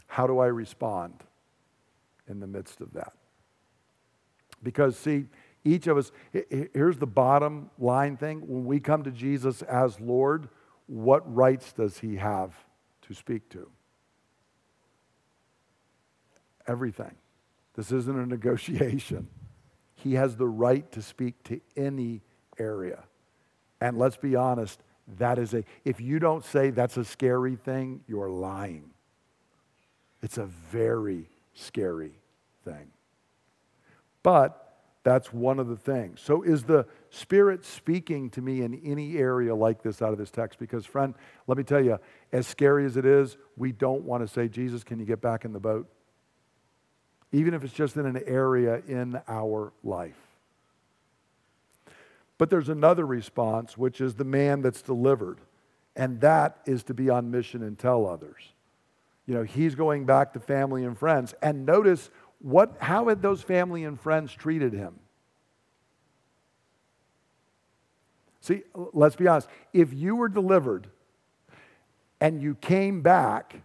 How do I respond in the midst of that? Because, see, each of us, here's the bottom line thing. When we come to Jesus as Lord, what rights does he have to speak to? Everything. This isn't a negotiation. He has the right to speak to any area. And let's be honest, that is a, if you don't say that's a scary thing, you're lying. It's a very scary thing. But that's one of the things. So, is the Spirit speaking to me in any area like this out of this text? Because, friend, let me tell you, as scary as it is, we don't want to say, Jesus, can you get back in the boat? Even if it's just in an area in our life. But there's another response, which is the man that's delivered, and that is to be on mission and tell others. You know, he's going back to family and friends. And notice what, how had those family and friends treated him? See, let's be honest. If you were delivered and you came back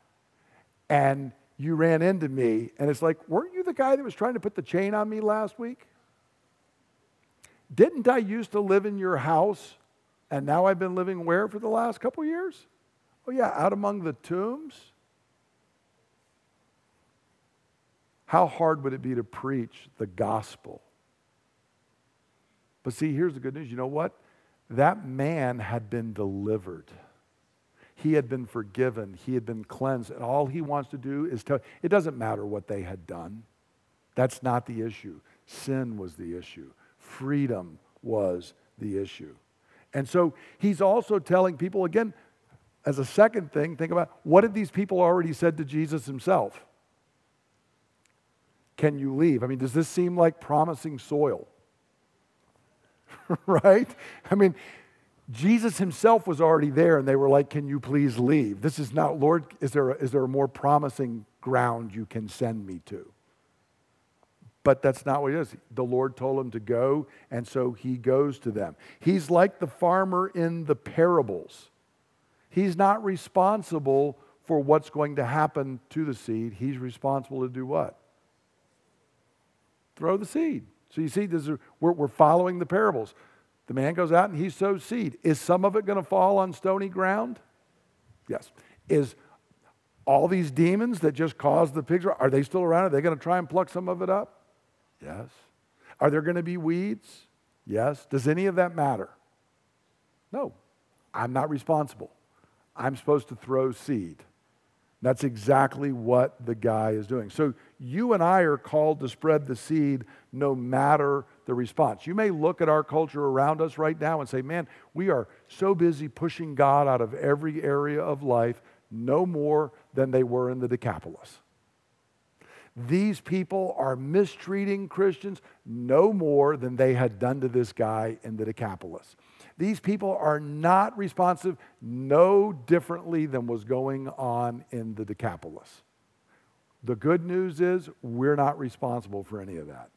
and you ran into me, and it's like, weren't you the guy that was trying to put the chain on me last week? Didn't I used to live in your house, and now I've been living where for the last couple years? Oh, yeah, out among the tombs. How hard would it be to preach the gospel? But see, here's the good news. You know what? That man had been delivered. He had been forgiven, he had been cleansed, and all he wants to do is tell. It doesn't matter what they had done. That's not the issue. Sin was the issue, freedom was the issue. And so he's also telling people, again, as a second thing, think about what did these people already said to Jesus himself? Can you leave? I mean, does this seem like promising soil? right? I mean, Jesus himself was already there, and they were like, Can you please leave? This is not, Lord, is there, a, is there a more promising ground you can send me to? But that's not what it is. The Lord told him to go, and so he goes to them. He's like the farmer in the parables. He's not responsible for what's going to happen to the seed. He's responsible to do what? Throw the seed. So you see, this is, we're, we're following the parables. The man goes out and he sows seed. Is some of it going to fall on stony ground? Yes. Is all these demons that just caused the pigs, are they still around? Are they going to try and pluck some of it up? Yes. Are there going to be weeds? Yes. Does any of that matter? No. I'm not responsible. I'm supposed to throw seed. That's exactly what the guy is doing. So you and I are called to spread the seed no matter the response. You may look at our culture around us right now and say, man, we are so busy pushing God out of every area of life, no more than they were in the Decapolis. These people are mistreating Christians no more than they had done to this guy in the Decapolis. These people are not responsive no differently than was going on in the Decapolis. The good news is we're not responsible for any of that.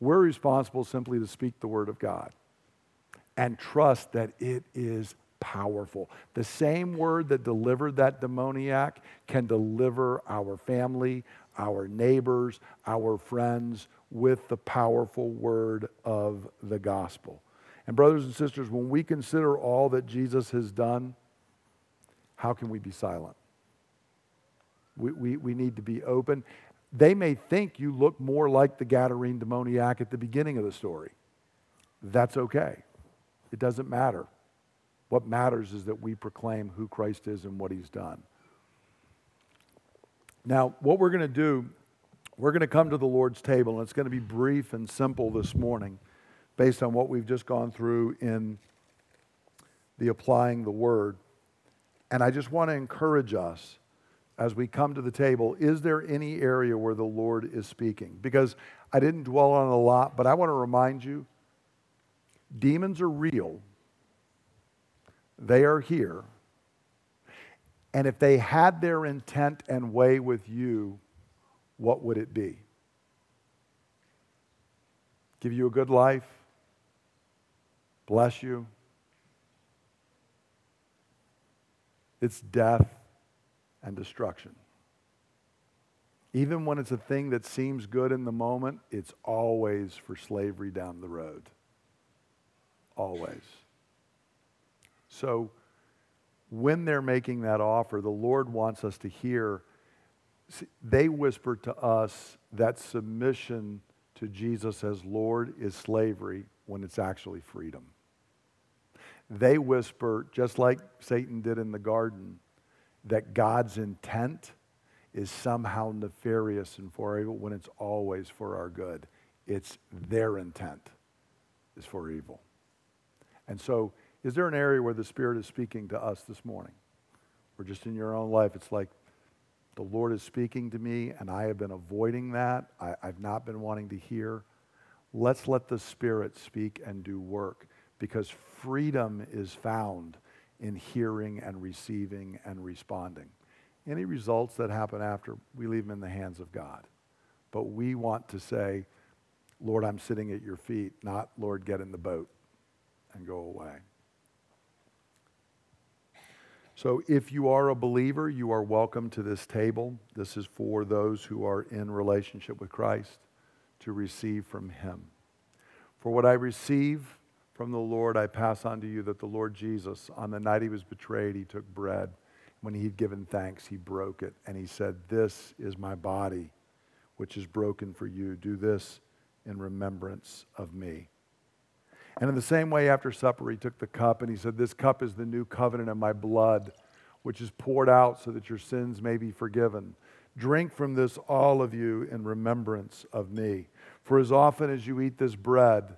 We're responsible simply to speak the word of God and trust that it is powerful. The same word that delivered that demoniac can deliver our family, our neighbors, our friends with the powerful word of the gospel. And, brothers and sisters, when we consider all that Jesus has done, how can we be silent? We, we, we need to be open. They may think you look more like the Gadarene demoniac at the beginning of the story. That's okay. It doesn't matter. What matters is that we proclaim who Christ is and what he's done. Now, what we're going to do, we're going to come to the Lord's table, and it's going to be brief and simple this morning based on what we've just gone through in the applying the word. And I just want to encourage us as we come to the table is there any area where the Lord is speaking? Because I didn't dwell on a lot, but I want to remind you demons are real, they are here. And if they had their intent and way with you, what would it be? Give you a good life? Bless you? It's death and destruction. Even when it's a thing that seems good in the moment, it's always for slavery down the road. Always. So, when they're making that offer, the Lord wants us to hear. They whisper to us that submission to Jesus as Lord is slavery when it's actually freedom. They whisper, just like Satan did in the garden, that God's intent is somehow nefarious and for evil when it's always for our good. It's their intent is for evil. And so is there an area where the Spirit is speaking to us this morning? Or just in your own life, it's like the Lord is speaking to me and I have been avoiding that. I, have not been wanting to hear. Let's let the Spirit speak and do work because freedom is found in hearing and receiving and responding. Any results that happen after, we leave them in the hands of God. But we want to say, Lord, I'm sitting at your feet, not, Lord, get in the boat and go away. So, if you are a believer, you are welcome to this table. This is for those who are in relationship with Christ to receive from Him. For what I receive from the Lord, I pass on to you that the Lord Jesus, on the night he was betrayed, he took bread. When he had given thanks, he broke it, and he said, This is my body, which is broken for you. Do this in remembrance of me. And in the same way, after supper, he took the cup and he said, This cup is the new covenant in my blood, which is poured out so that your sins may be forgiven. Drink from this, all of you, in remembrance of me. For as often as you eat this bread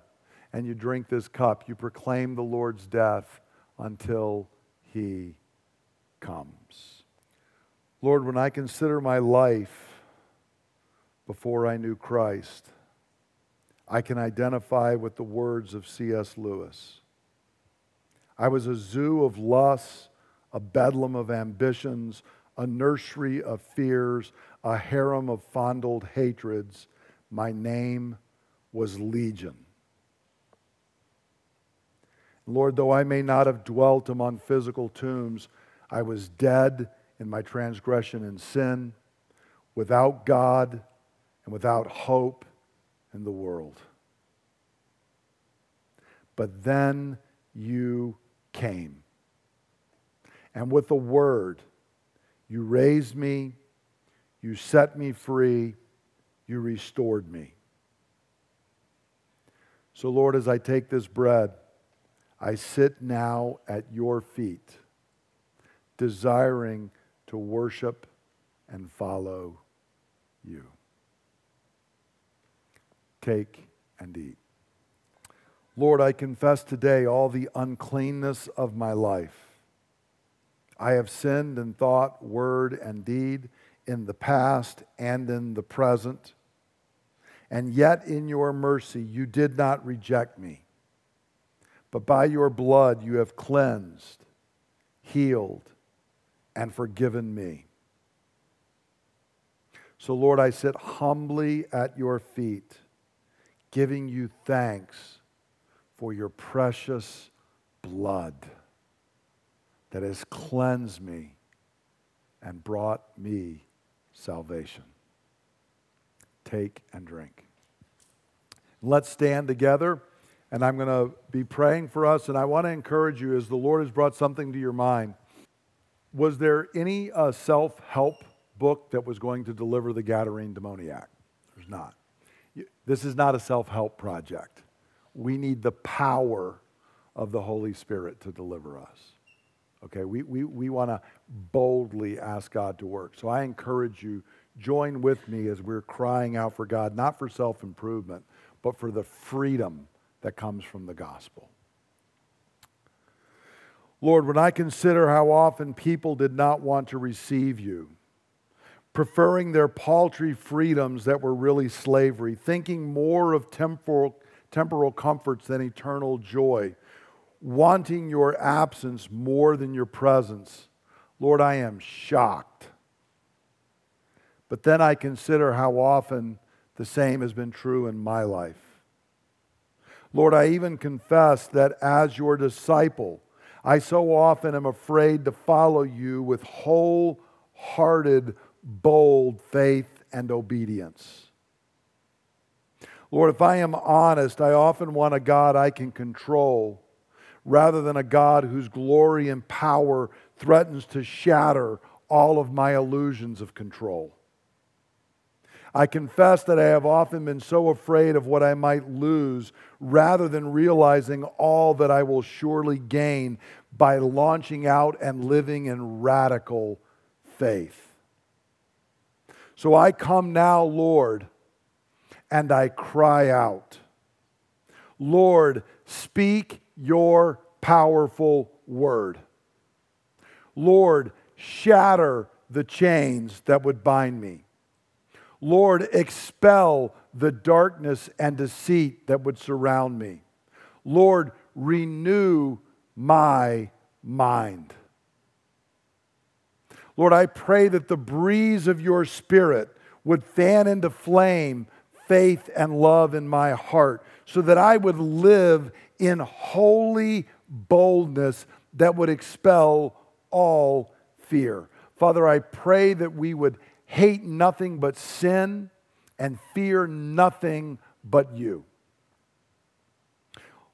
and you drink this cup, you proclaim the Lord's death until he comes. Lord, when I consider my life before I knew Christ, I can identify with the words of C.S. Lewis. I was a zoo of lusts, a bedlam of ambitions, a nursery of fears, a harem of fondled hatreds. My name was Legion. Lord, though I may not have dwelt among physical tombs, I was dead in my transgression and sin, without God and without hope in the world. But then you came. And with the word, you raised me, you set me free, you restored me. So, Lord, as I take this bread, I sit now at your feet, desiring to worship and follow you. Take and eat. Lord, I confess today all the uncleanness of my life. I have sinned in thought, word, and deed in the past and in the present. And yet, in your mercy, you did not reject me. But by your blood, you have cleansed, healed, and forgiven me. So, Lord, I sit humbly at your feet, giving you thanks for your precious blood that has cleansed me and brought me salvation. Take and drink. Let's stand together, and I'm going to be praying for us. And I want to encourage you as the Lord has brought something to your mind. Was there any uh, self help book that was going to deliver the Gadarene demoniac? There's not. This is not a self help project. We need the power of the Holy Spirit to deliver us. Okay, we, we, we want to boldly ask God to work. So I encourage you, join with me as we're crying out for God, not for self improvement, but for the freedom that comes from the gospel. Lord, when I consider how often people did not want to receive you, preferring their paltry freedoms that were really slavery, thinking more of temporal, temporal comforts than eternal joy, wanting your absence more than your presence. Lord, I am shocked. But then I consider how often the same has been true in my life. Lord, I even confess that as your disciple, I so often am afraid to follow you with wholehearted, bold faith and obedience. Lord, if I am honest, I often want a God I can control rather than a God whose glory and power threatens to shatter all of my illusions of control. I confess that I have often been so afraid of what I might lose rather than realizing all that I will surely gain by launching out and living in radical faith. So I come now, Lord, and I cry out, Lord, speak your powerful word. Lord, shatter the chains that would bind me. Lord, expel the darkness and deceit that would surround me. Lord, renew my mind. Lord, I pray that the breeze of your spirit would fan into flame faith and love in my heart so that I would live in holy boldness that would expel all fear. Father, I pray that we would hate nothing but sin and fear nothing but you.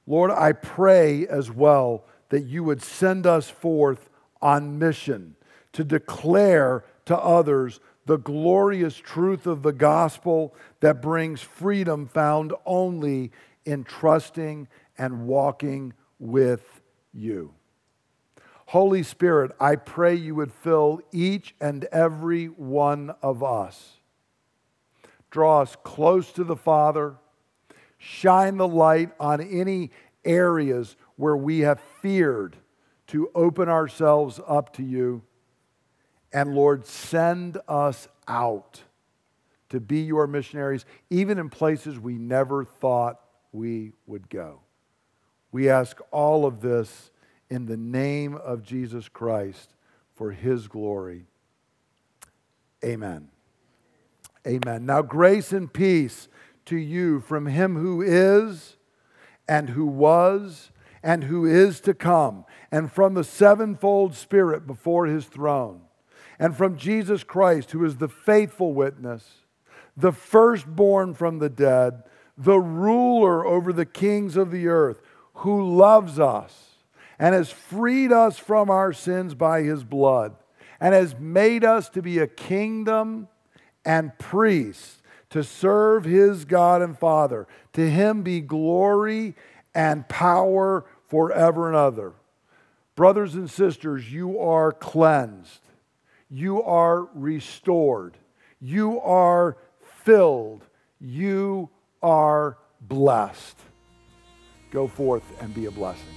Lord, I pray as well that you would send us forth on mission to declare to others the glorious truth of the gospel that brings freedom found only in trusting and walking with you. Holy Spirit, I pray you would fill each and every one of us. Draw us close to the Father. Shine the light on any areas where we have feared to open ourselves up to you. And Lord, send us out to be your missionaries, even in places we never thought we would go. We ask all of this in the name of Jesus Christ for his glory. Amen. Amen. Now, grace and peace to you from him who is, and who was, and who is to come, and from the sevenfold Spirit before his throne, and from Jesus Christ, who is the faithful witness, the firstborn from the dead, the ruler over the kings of the earth who loves us and has freed us from our sins by his blood and has made us to be a kingdom and priests to serve his God and Father. To him be glory and power forever and ever. Brothers and sisters, you are cleansed. You are restored. You are filled. You are blessed. Go forth and be a blessing.